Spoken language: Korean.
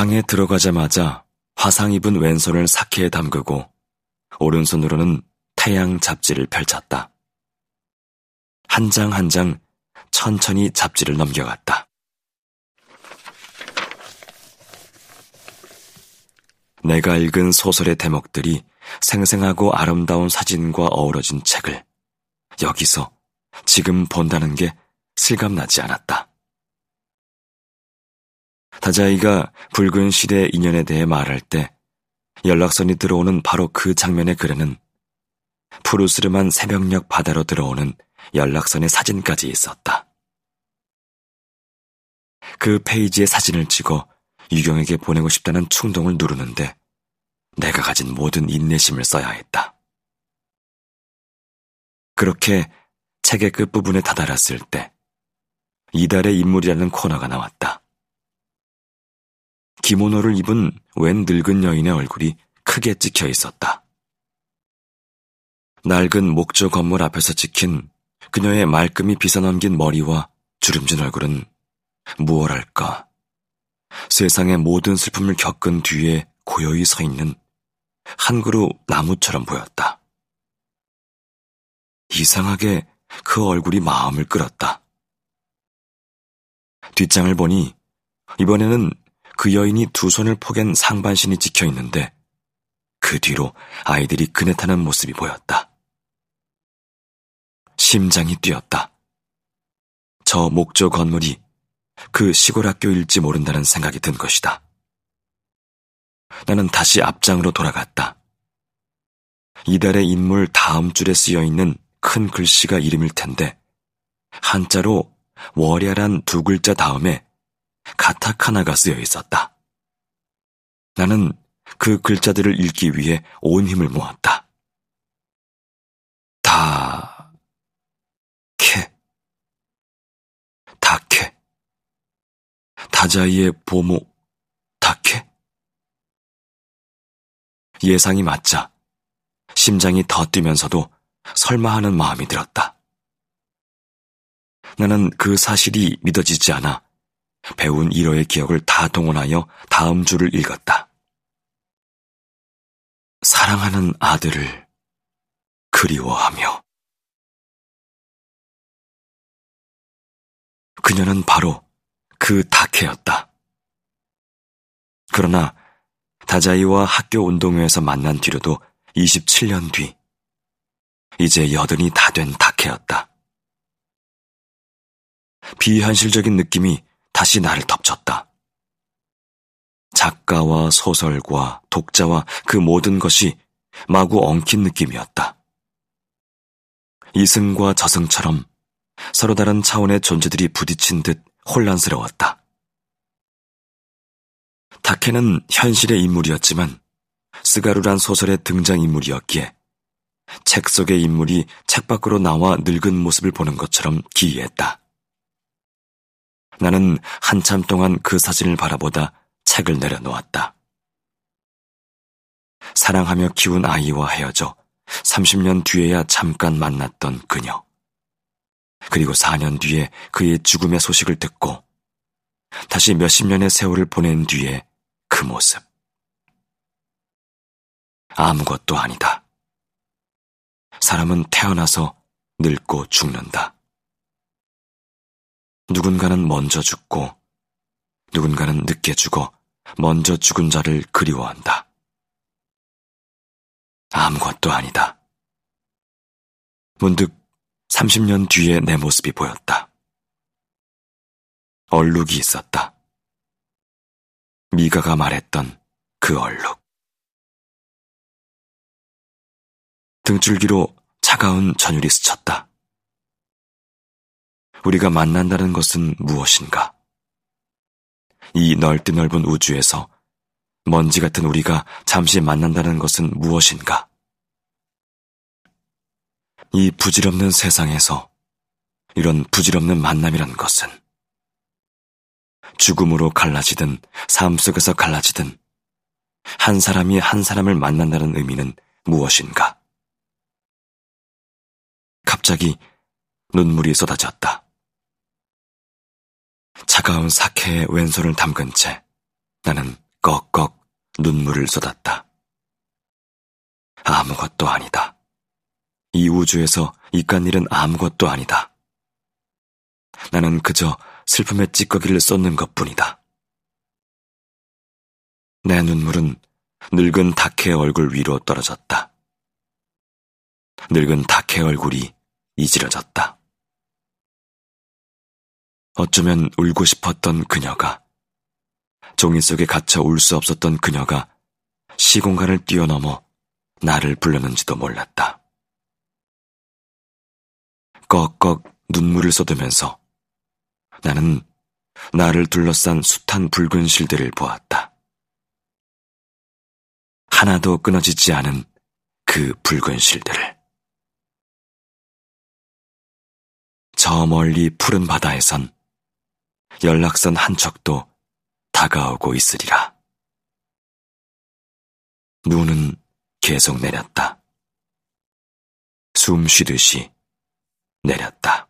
방에 들어가자마자 화상 입은 왼손을 사케에 담그고 오른손으로는 태양 잡지를 펼쳤다. 한 장 한 장 천천히 잡지를 넘겨갔다. 내가 읽은 소설의 대목들이 생생하고 아름다운 사진과 어우러진 책을 여기서 지금 본다는 게 실감나지 않았다. 다자이가 붉은 시대 인연에 대해 말할 때 연락선이 들어오는 바로 그 장면의 글에는 푸르스름한 새벽녘 바다로 들어오는 연락선의 사진까지 있었다. 그 페이지에 사진을 찍어 유경에게 보내고 싶다는 충동을 누르는데 내가 가진 모든 인내심을 써야 했다. 그렇게 책의 끝부분에 다다랐을 때 이달의 인물이라는 코너가 나왔다. 기모노를 입은 웬 늙은 여인의 얼굴이 크게 찍혀 있었다. 낡은 목조 건물 앞에서 찍힌 그녀의 말끔히 빗어넘긴 머리와 주름진 얼굴은 무엇랄까 세상의 모든 슬픔을 겪은 뒤에 고요히 서 있는 한 그루 나무처럼 보였다. 이상하게 그 얼굴이 마음을 끌었다. 뒷장을 보니 이번에는 그 여인이 두 손을 포갠 상반신이 찍혀 있는데 그 뒤로 아이들이 그네 타는 모습이 보였다. 심장이 뛰었다. 저 목조 건물이 그 시골 학교일지 모른다는 생각이 든 것이다. 나는 다시 앞장으로 돌아갔다. 이달의 인물 다음 줄에 쓰여 있는 큰 글씨가 이름일 텐데 한자로 월야란 두 글자 다음에 가타카나가 쓰여 있었다. 나는 그 글자들을 읽기 위해 온 힘을 모았다. 다, 캐, 다케, 다자이의 보모, 다케? 예상이 맞자 심장이 더 뛰면서도 설마 하는 마음이 들었다. 나는 그 사실이 믿어지지 않아 배운 일어의 기억을 다 동원하여 다음 줄을 읽었다. 사랑하는 아들을 그리워하며 그녀는 바로 그 다케였다. 그러나 다자이와 학교 운동회에서 만난 뒤로도 27년 뒤 이제 여든이 다 된 다케였다. 비현실적인 느낌이 다시 나를 덮쳤다. 작가와 소설과 독자와 그 모든 것이 마구 엉킨 느낌이었다. 이승과 저승처럼 서로 다른 차원의 존재들이 부딪힌 듯 혼란스러웠다. 다케는 현실의 인물이었지만 스가루란 소설의 등장인물이었기에 책 속의 인물이 책 밖으로 나와 늙은 모습을 보는 것처럼 기이했다. 나는 한참 동안 그 사진을 바라보다 책을 내려놓았다. 사랑하며 키운 아이와 헤어져 30년 뒤에야 잠깐 만났던 그녀. 그리고 4년 뒤에 그의 죽음의 소식을 듣고 다시 몇십 년의 세월을 보낸 뒤에 그 모습. 아무것도 아니다. 사람은 태어나서 늙고 죽는다. 누군가는 먼저 죽고, 누군가는 늦게 죽어 먼저 죽은 자를 그리워한다. 아무것도 아니다. 문득 30년 뒤에 내 모습이 보였다. 얼룩이 있었다. 미가가 말했던 그 얼룩. 등줄기로 차가운 전율이 스쳤다. 우리가 만난다는 것은 무엇인가? 이 넓디 넓은 우주에서 먼지 같은 우리가 잠시 만난다는 것은 무엇인가? 이 부질없는 세상에서 이런 부질없는 만남이란 것은 죽음으로 갈라지든 삶 속에서 갈라지든 한 사람이 한 사람을 만난다는 의미는 무엇인가? 갑자기 눈물이 쏟아졌다. 차가운 사케에 왼손을 담근 채 나는 꺽꺽 눈물을 쏟았다. 아무것도 아니다. 이 우주에서 이깟 일은 아무것도 아니다. 나는 그저 슬픔의 찌꺼기를 쏟는 것 뿐이다. 내 눈물은 늙은 다케의 얼굴 위로 떨어졌다. 늙은 다케 얼굴이 이지러졌다. 어쩌면 울고 싶었던 그녀가, 종이 속에 갇혀 울 수 없었던 그녀가 시공간을 뛰어넘어 나를 불렀는지도 몰랐다. 꺽꺽 눈물을 쏟으면서 나는 나를 둘러싼 숱한 붉은 실들을 보았다. 하나도 끊어지지 않은 그 붉은 실들을. 저 멀리 푸른 바다에선 연락선 한 척도 다가오고 있으리라. 눈은 계속 내렸다. 숨 쉬듯이 내렸다.